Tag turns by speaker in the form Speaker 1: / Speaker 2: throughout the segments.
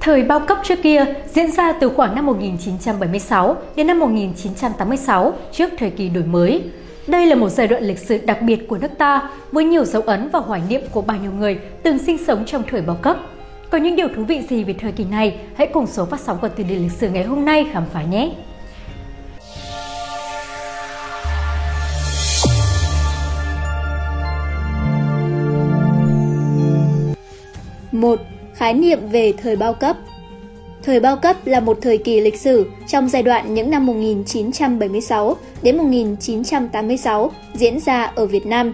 Speaker 1: Thời bao cấp trước kia diễn ra từ khoảng năm 1976 đến năm 1986 trước thời kỳ đổi mới. Đây là một giai đoạn lịch sử đặc biệt của nước ta, với nhiều dấu ấn và hoài niệm của bao nhiêu người từng sinh sống trong thời bao cấp. Có những điều thú vị gì về thời kỳ này? Hãy cùng số phát sóng của Từ điển lịch sử ngày hôm nay khám phá nhé!
Speaker 2: Một. Khái niệm về thời bao cấp Thời bao cấp là một thời kỳ lịch sử trong giai đoạn những năm 1976 đến 1986 diễn ra ở Việt Nam.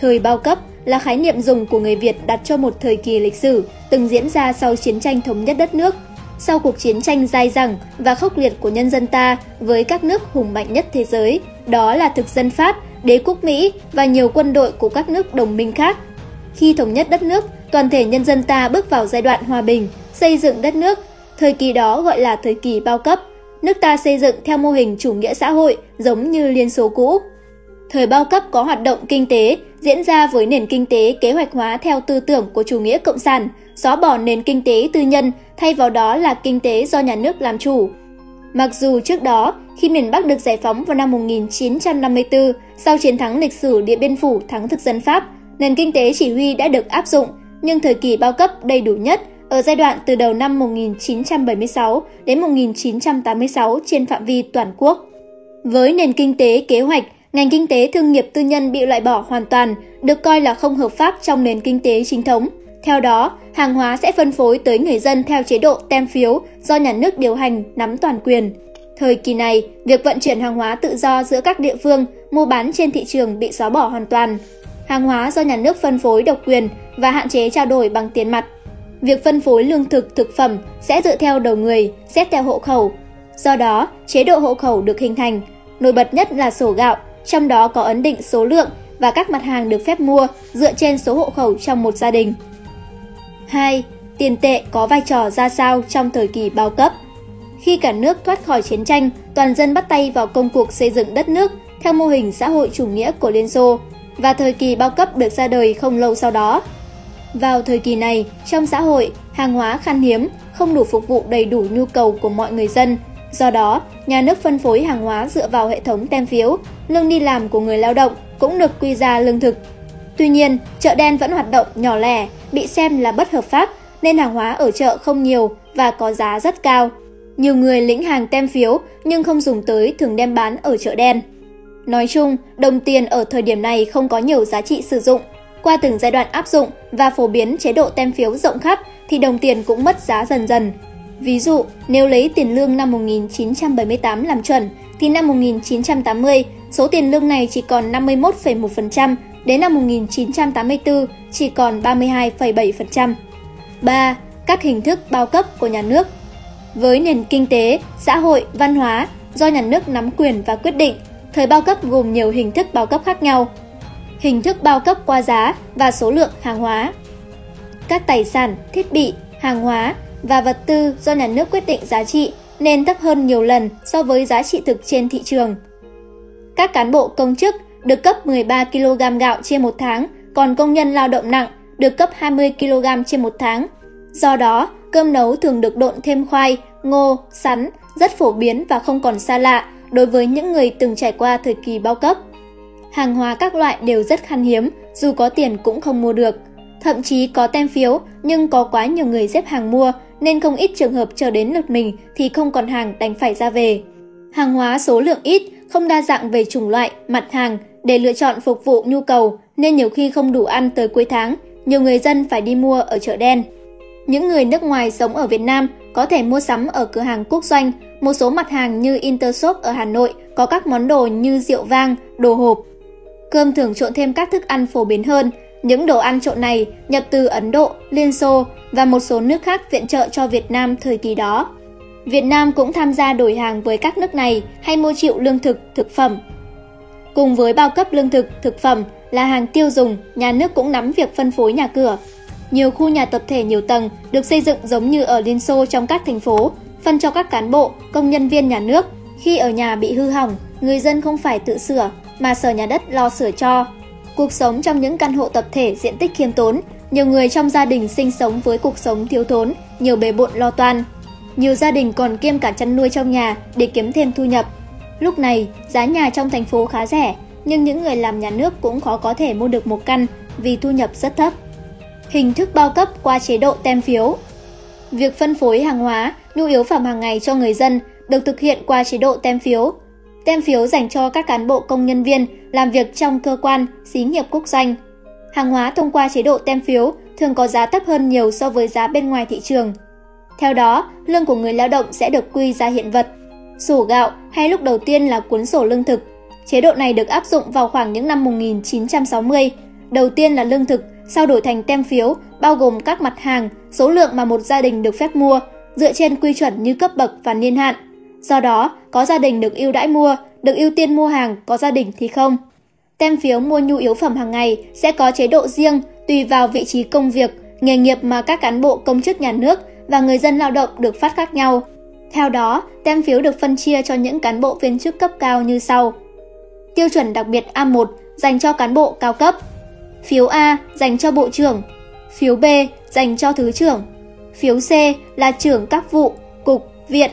Speaker 2: Thời bao cấp là khái niệm dùng của người Việt đặt cho một thời kỳ lịch sử từng diễn ra sau chiến tranh thống nhất đất nước, sau cuộc chiến tranh dai dẳng và khốc liệt của nhân dân ta với các nước hùng mạnh nhất thế giới, đó là thực dân Pháp, đế quốc Mỹ và nhiều quân đội của các nước đồng minh khác. Khi thống nhất đất nước, toàn thể nhân dân ta bước vào giai đoạn hòa bình, xây dựng đất nước. Thời kỳ đó gọi là thời kỳ bao cấp. Nước ta xây dựng theo mô hình chủ nghĩa xã hội giống như Liên Xô cũ. Thời bao cấp có hoạt động kinh tế diễn ra với nền kinh tế kế hoạch hóa theo tư tưởng của chủ nghĩa cộng sản, xóa bỏ nền kinh tế tư nhân, thay vào đó là kinh tế do nhà nước làm chủ. Mặc dù trước đó, khi miền Bắc được giải phóng vào năm 1954, sau chiến thắng lịch sử Điện Biên Phủ thắng thực dân Pháp, nền kinh tế chỉ huy đã được áp dụng, nhưng thời kỳ bao cấp đầy đủ nhất ở giai đoạn từ đầu năm 1976 đến 1986 trên phạm vi toàn quốc. Với nền kinh tế kế hoạch, ngành kinh tế thương nghiệp tư nhân bị loại bỏ hoàn toàn, được coi là không hợp pháp trong nền kinh tế chính thống. Theo đó, hàng hóa sẽ phân phối tới người dân theo chế độ tem phiếu do nhà nước điều hành nắm toàn quyền. Thời kỳ này, việc vận chuyển hàng hóa tự do giữa các địa phương, mua bán trên thị trường bị xóa bỏ hoàn toàn hàng hóa do nhà nước phân phối độc quyền và hạn chế trao đổi bằng tiền mặt. Việc phân phối lương thực, thực phẩm sẽ dựa theo đầu người, xét theo hộ khẩu. Do đó, chế độ hộ khẩu được hình thành, nổi bật nhất là sổ gạo, trong đó có ấn định số lượng và các mặt hàng được phép mua dựa trên số hộ khẩu trong một gia đình. 2. Tiền tệ có vai trò ra sao trong thời kỳ bao cấp? Khi cả nước thoát khỏi chiến tranh, toàn dân bắt tay vào công cuộc xây dựng đất nước theo mô hình xã hội chủ nghĩa của Liên Xô và thời kỳ bao cấp được ra đời không lâu sau đó. Vào thời kỳ này, trong xã hội, hàng hóa khan hiếm, không đủ phục vụ đầy đủ nhu cầu của mọi người dân. Do đó, nhà nước phân phối hàng hóa dựa vào hệ thống tem phiếu, lương đi làm của người lao động cũng được quy ra lương thực. Tuy nhiên, chợ đen vẫn hoạt động nhỏ lẻ, bị xem là bất hợp pháp nên hàng hóa ở chợ không nhiều và có giá rất cao. Nhiều người lĩnh hàng tem phiếu nhưng không dùng tới thường đem bán ở chợ đen. Nói chung, đồng tiền ở thời điểm này không có nhiều giá trị sử dụng. Qua từng giai đoạn áp dụng và phổ biến chế độ tem phiếu rộng khắp thì đồng tiền cũng mất giá dần dần. Ví dụ, nếu lấy tiền lương năm 1978 làm chuẩn, thì năm 1980, số tiền lương này chỉ còn 51,1%, đến năm 1984 chỉ còn 32,7%. 3. Các hình thức bao cấp của nhà nước Với nền kinh tế, xã hội, văn hóa, do nhà nước nắm quyền và quyết định, Thời bao cấp gồm nhiều hình thức bao cấp khác nhau. Hình thức bao cấp qua giá và số lượng hàng hóa. Các tài sản, thiết bị, hàng hóa và vật tư do nhà nước quyết định giá trị nên thấp hơn nhiều lần so với giá trị thực trên thị trường. Các cán bộ công chức được cấp 13 kg gạo trên một tháng, còn công nhân lao động nặng được cấp 20 kg trên một tháng. Do đó, cơm nấu thường được độn thêm khoai, ngô, sắn, rất phổ biến và không còn xa lạ đối với những người từng trải qua thời kỳ bao cấp. Hàng hóa các loại đều rất khan hiếm, dù có tiền cũng không mua được. Thậm chí có tem phiếu nhưng có quá nhiều người xếp hàng mua nên không ít trường hợp chờ đến lượt mình thì không còn hàng đành phải ra về. Hàng hóa số lượng ít, không đa dạng về chủng loại, mặt hàng để lựa chọn phục vụ nhu cầu nên nhiều khi không đủ ăn tới cuối tháng, nhiều người dân phải đi mua ở chợ đen. Những người nước ngoài sống ở Việt Nam có thể mua sắm ở cửa hàng quốc doanh một số mặt hàng như Intershop ở Hà Nội có các món đồ như rượu vang, đồ hộp. Cơm thường trộn thêm các thức ăn phổ biến hơn. Những đồ ăn trộn này nhập từ Ấn Độ, Liên Xô và một số nước khác viện trợ cho Việt Nam thời kỳ đó. Việt Nam cũng tham gia đổi hàng với các nước này hay mua chịu lương thực, thực phẩm. Cùng với bao cấp lương thực, thực phẩm là hàng tiêu dùng, nhà nước cũng nắm việc phân phối nhà cửa. Nhiều khu nhà tập thể nhiều tầng được xây dựng giống như ở Liên Xô trong các thành phố, phân cho các cán bộ, công nhân viên nhà nước. Khi ở nhà bị hư hỏng, người dân không phải tự sửa, mà sở nhà đất lo sửa cho. Cuộc sống trong những căn hộ tập thể diện tích khiêm tốn, nhiều người trong gia đình sinh sống với cuộc sống thiếu thốn, nhiều bề bộn lo toan. Nhiều gia đình còn kiêm cả chăn nuôi trong nhà để kiếm thêm thu nhập. Lúc này, giá nhà trong thành phố khá rẻ, nhưng những người làm nhà nước cũng khó có thể mua được một căn vì thu nhập rất thấp. Hình thức bao cấp qua chế độ tem phiếu Việc phân phối hàng hóa, nhu yếu phẩm hàng ngày cho người dân được thực hiện qua chế độ tem phiếu. Tem phiếu dành cho các cán bộ công nhân viên làm việc trong cơ quan, xí nghiệp quốc doanh. Hàng hóa thông qua chế độ tem phiếu thường có giá thấp hơn nhiều so với giá bên ngoài thị trường. Theo đó, lương của người lao động sẽ được quy ra hiện vật. Sổ gạo hay lúc đầu tiên là cuốn sổ lương thực. Chế độ này được áp dụng vào khoảng những năm 1960. Đầu tiên là lương thực, sau đổi thành tem phiếu, bao gồm các mặt hàng, số lượng mà một gia đình được phép mua, dựa trên quy chuẩn như cấp bậc và niên hạn. Do đó, có gia đình được ưu đãi mua, được ưu tiên mua hàng, có gia đình thì không. Tem phiếu mua nhu yếu phẩm hàng ngày sẽ có chế độ riêng tùy vào vị trí công việc, nghề nghiệp mà các cán bộ công chức nhà nước và người dân lao động được phát khác nhau. Theo đó, tem phiếu được phân chia cho những cán bộ viên chức cấp cao như sau. Tiêu chuẩn đặc biệt A1 dành cho cán bộ cao cấp. Phiếu A dành cho bộ trưởng. Phiếu B dành cho thứ trưởng. Phiếu C là trưởng các vụ, cục, viện.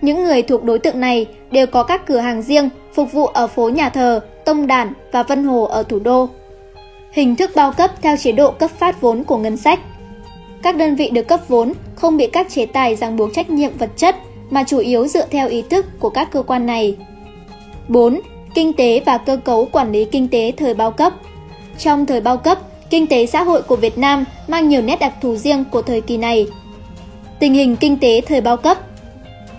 Speaker 2: Những người thuộc đối tượng này đều có các cửa hàng riêng phục vụ ở phố Nhà Thờ, Tông Đản và Vân Hồ ở thủ đô. Hình thức bao cấp theo chế độ cấp phát vốn của ngân sách. Các đơn vị được cấp vốn không bị các chế tài ràng buộc trách nhiệm vật chất mà chủ yếu dựa theo ý thức của các cơ quan này. 4. Kinh tế và cơ cấu quản lý kinh tế thời bao cấp Trong thời bao cấp, kinh tế xã hội của Việt Nam mang nhiều nét đặc thù riêng của thời kỳ này. Tình hình kinh tế thời bao cấp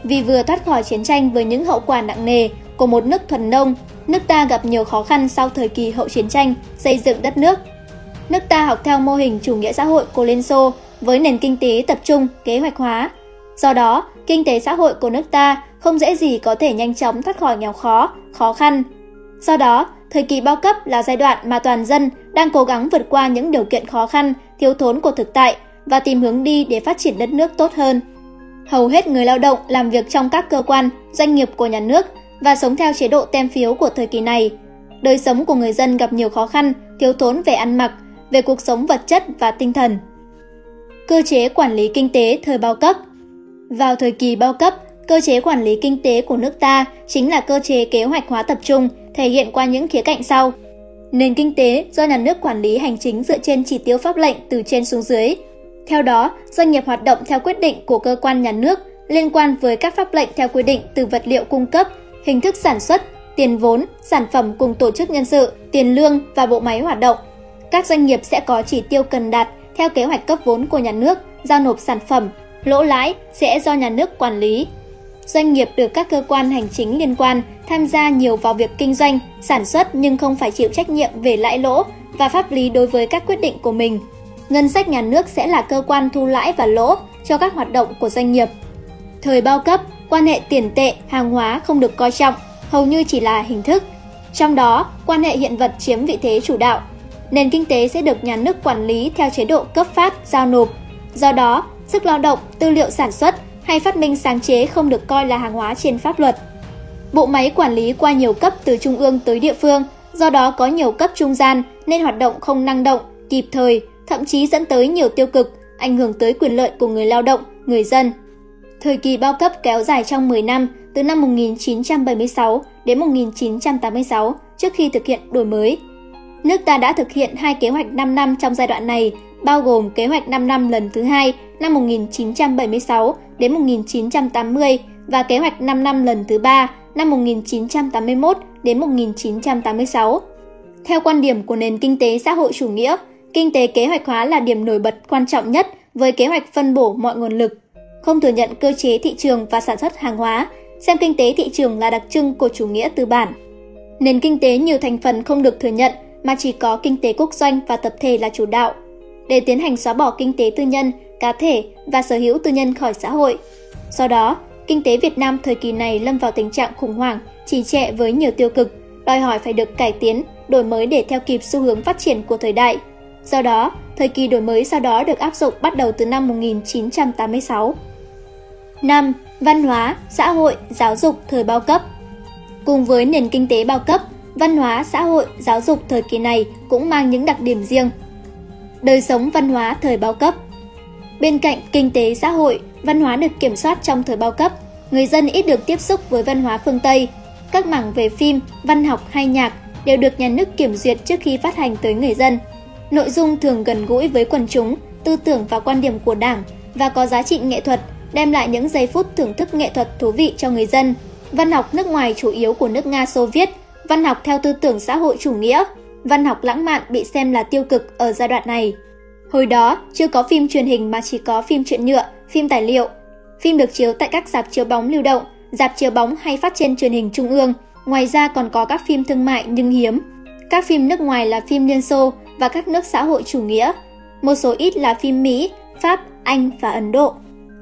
Speaker 2: Vì vừa thoát khỏi chiến tranh với những hậu quả nặng nề của một nước thuần nông, nước ta gặp nhiều khó khăn sau thời kỳ hậu chiến tranh xây dựng đất nước. Nước ta học theo mô hình chủ nghĩa xã hội của Liên Xô với nền kinh tế tập trung, kế hoạch hóa. Do đó, kinh tế xã hội của nước ta không dễ gì có thể nhanh chóng thoát khỏi nghèo khó, khó khăn. Do đó, thời kỳ bao cấp là giai đoạn mà toàn dân đang cố gắng vượt qua những điều kiện khó khăn, thiếu thốn của thực tại và tìm hướng đi để phát triển đất nước tốt hơn. Hầu hết người lao động làm việc trong các cơ quan, doanh nghiệp của nhà nước và sống theo chế độ tem phiếu của thời kỳ này. Đời sống của người dân gặp nhiều khó khăn, thiếu thốn về ăn mặc, về cuộc sống vật chất và tinh thần. Cơ chế quản lý kinh tế thời bao cấp Vào thời kỳ bao cấp, cơ chế quản lý kinh tế của nước ta chính là cơ chế kế hoạch hóa tập trung, thể hiện qua những khía cạnh sau. Nền kinh tế do nhà nước quản lý hành chính dựa trên chỉ tiêu pháp lệnh từ trên xuống dưới. Theo đó, doanh nghiệp hoạt động theo quyết định của cơ quan nhà nước liên quan với các pháp lệnh theo quy định từ vật liệu cung cấp, hình thức sản xuất, tiền vốn, sản phẩm cùng tổ chức nhân sự, tiền lương và bộ máy hoạt động. Các doanh nghiệp sẽ có chỉ tiêu cần đạt theo kế hoạch cấp vốn của nhà nước, giao nộp sản phẩm, lỗ lãi sẽ do nhà nước quản lý. Doanh nghiệp được các cơ quan hành chính liên quan tham gia nhiều vào việc kinh doanh, sản xuất nhưng không phải chịu trách nhiệm về lãi lỗ và pháp lý đối với các quyết định của mình. Ngân sách nhà nước sẽ là cơ quan thu lãi và lỗ cho các hoạt động của doanh nghiệp. Thời bao cấp, quan hệ tiền tệ, hàng hóa không được coi trọng, hầu như chỉ là hình thức. Trong đó, quan hệ hiện vật chiếm vị thế chủ đạo. Nền kinh tế sẽ được nhà nước quản lý theo chế độ cấp phát, giao nộp. Do đó, sức lao động, tư liệu sản xuất hay phát minh sáng chế không được coi là hàng hóa trên pháp luật. Bộ máy quản lý qua nhiều cấp từ trung ương tới địa phương, do đó có nhiều cấp trung gian nên hoạt động không năng động, kịp thời, thậm chí dẫn tới nhiều tiêu cực, ảnh hưởng tới quyền lợi của người lao động, người dân. Thời kỳ bao cấp kéo dài trong 10 năm, từ năm 1976 đến 1986 trước khi thực hiện đổi mới. Nước ta đã thực hiện hai kế hoạch 5 năm trong giai đoạn này, bao gồm kế hoạch 5 năm lần thứ hai năm 1976 đến 1980 và kế hoạch 5 năm lần thứ ba năm 1981 đến 1986. Theo quan điểm của nền kinh tế xã hội chủ nghĩa, kinh tế kế hoạch hóa là điểm nổi bật quan trọng nhất với kế hoạch phân bổ mọi nguồn lực, không thừa nhận cơ chế thị trường và sản xuất hàng hóa, xem kinh tế thị trường là đặc trưng của chủ nghĩa tư bản. Nền kinh tế nhiều thành phần không được thừa nhận mà chỉ có kinh tế quốc doanh và tập thể là chủ đạo. Để tiến hành xóa bỏ kinh tế tư nhân, cá thể và sở hữu tư nhân khỏi xã hội. Do đó, kinh tế Việt Nam thời kỳ này lâm vào tình trạng khủng hoảng, trì trệ với nhiều tiêu cực, đòi hỏi phải được cải tiến, đổi mới để theo kịp xu hướng phát triển của thời đại. Do đó, thời kỳ đổi mới sau đó được áp dụng bắt đầu từ năm 1986. 5. Văn hóa, xã hội, giáo dục thời bao cấp Cùng với nền kinh tế bao cấp, văn hóa, xã hội, giáo dục thời kỳ này cũng mang những đặc điểm riêng. Đời sống văn hóa thời bao cấp Bên cạnh kinh tế xã hội, văn hóa được kiểm soát trong thời bao cấp, người dân ít được tiếp xúc với văn hóa phương Tây. Các mảng về phim, văn học hay nhạc đều được nhà nước kiểm duyệt trước khi phát hành tới người dân. Nội dung thường gần gũi với quần chúng, tư tưởng và quan điểm của Đảng và có giá trị nghệ thuật, đem lại những giây phút thưởng thức nghệ thuật thú vị cho người dân. Văn học nước ngoài chủ yếu của nước Nga Xô Viết, văn học theo tư tưởng xã hội chủ nghĩa, văn học lãng mạn bị xem là tiêu cực ở giai đoạn này. Hồi đó, chưa có phim truyền hình mà chỉ có phim truyện nhựa, phim tài liệu. Phim được chiếu tại các dạp chiếu bóng lưu động, dạp chiếu bóng hay phát trên truyền hình trung ương. Ngoài ra còn có các phim thương mại nhưng hiếm. Các phim nước ngoài là phim Liên Xô và các nước xã hội chủ nghĩa. Một số ít là phim Mỹ, Pháp, Anh và Ấn Độ.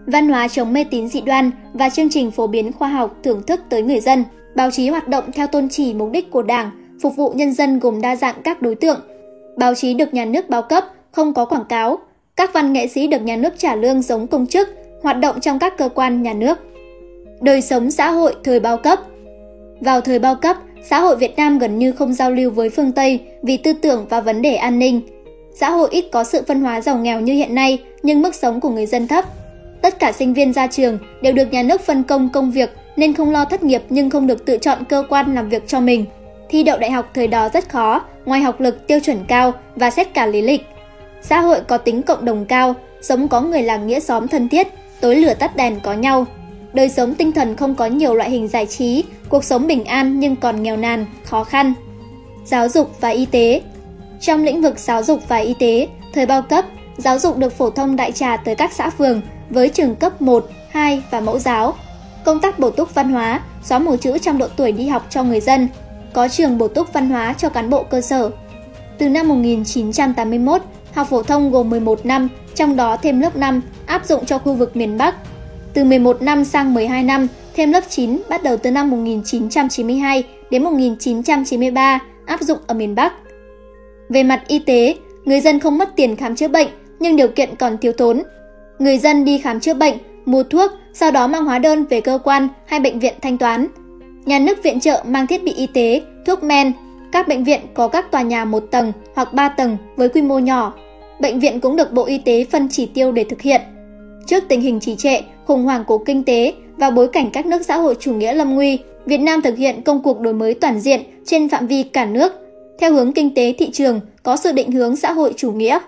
Speaker 2: Văn hóa chống mê tín dị đoan và chương trình phổ biến khoa học thưởng thức tới người dân. Báo chí hoạt động theo tôn chỉ mục đích của Đảng, phục vụ nhân dân gồm đa dạng các đối tượng. Báo chí được nhà nước bao cấp, không có quảng cáo. Các văn nghệ sĩ được nhà nước trả lương giống công chức, hoạt động trong các cơ quan nhà nước. Đời sống xã hội thời bao cấp Vào thời bao cấp, xã hội Việt Nam gần như không giao lưu với phương Tây vì tư tưởng và vấn đề an ninh. Xã hội ít có sự phân hóa giàu nghèo như hiện nay, nhưng mức sống của người dân thấp. Tất cả sinh viên ra trường đều được nhà nước phân công công việc nên không lo thất nghiệp nhưng không được tự chọn cơ quan làm việc cho mình. Thi đậu đại học thời đó rất khó, ngoài học lực tiêu chuẩn cao và xét cả lý lịch. Xã hội có tính cộng đồng cao, sống có người làng nghĩa xóm thân thiết, tối lửa tắt đèn có nhau. Đời sống tinh thần không có nhiều loại hình giải trí, cuộc sống bình an nhưng còn nghèo nàn, khó khăn. Giáo dục và y tế Trong lĩnh vực giáo dục và y tế, thời bao cấp, giáo dục được phổ thông đại trà tới các xã phường với trường cấp 1, 2 và mẫu giáo. Công tác bổ túc văn hóa, xóa mù chữ trong độ tuổi đi học cho người dân. Có trường bổ túc văn hóa cho cán bộ cơ sở. Từ năm 1981, học phổ thông gồm 11 năm, trong đó thêm lớp 5 áp dụng cho khu vực miền Bắc. Từ 11 năm sang 12 năm, thêm lớp 9 bắt đầu từ năm 1992 đến 1993 áp dụng ở miền Bắc. Về mặt y tế, người dân không mất tiền khám chữa bệnh nhưng điều kiện còn thiếu thốn. Người dân đi khám chữa bệnh, mua thuốc, sau đó mang hóa đơn về cơ quan hay bệnh viện thanh toán. Nhà nước viện trợ mang thiết bị y tế, thuốc men, các bệnh viện có các tòa nhà một tầng hoặc 3 tầng với quy mô nhỏ. Bệnh viện cũng được Bộ Y tế phân chỉ tiêu để thực hiện. Trước tình hình trì trệ, khủng hoảng của kinh tế và bối cảnh các nước xã hội chủ nghĩa lâm nguy, Việt Nam thực hiện công cuộc đổi mới toàn diện trên phạm vi cả nước, theo hướng kinh tế thị trường có sự định hướng xã hội chủ nghĩa.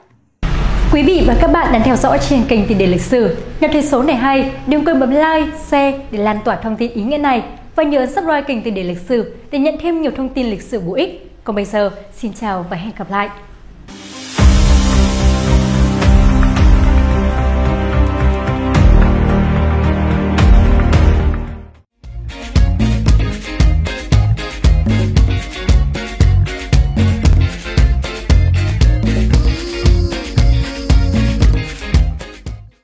Speaker 1: Quý vị và các bạn đang theo dõi trên kênh Tiền đề lịch sử. Nếu thấy số này hay, đừng quên bấm like, share để lan tỏa thông tin ý nghĩa này và nhớ subscribe kênh Tiền đề lịch sử để nhận thêm nhiều thông tin lịch sử bổ ích. Còn bây giờ, xin chào và hẹn gặp lại!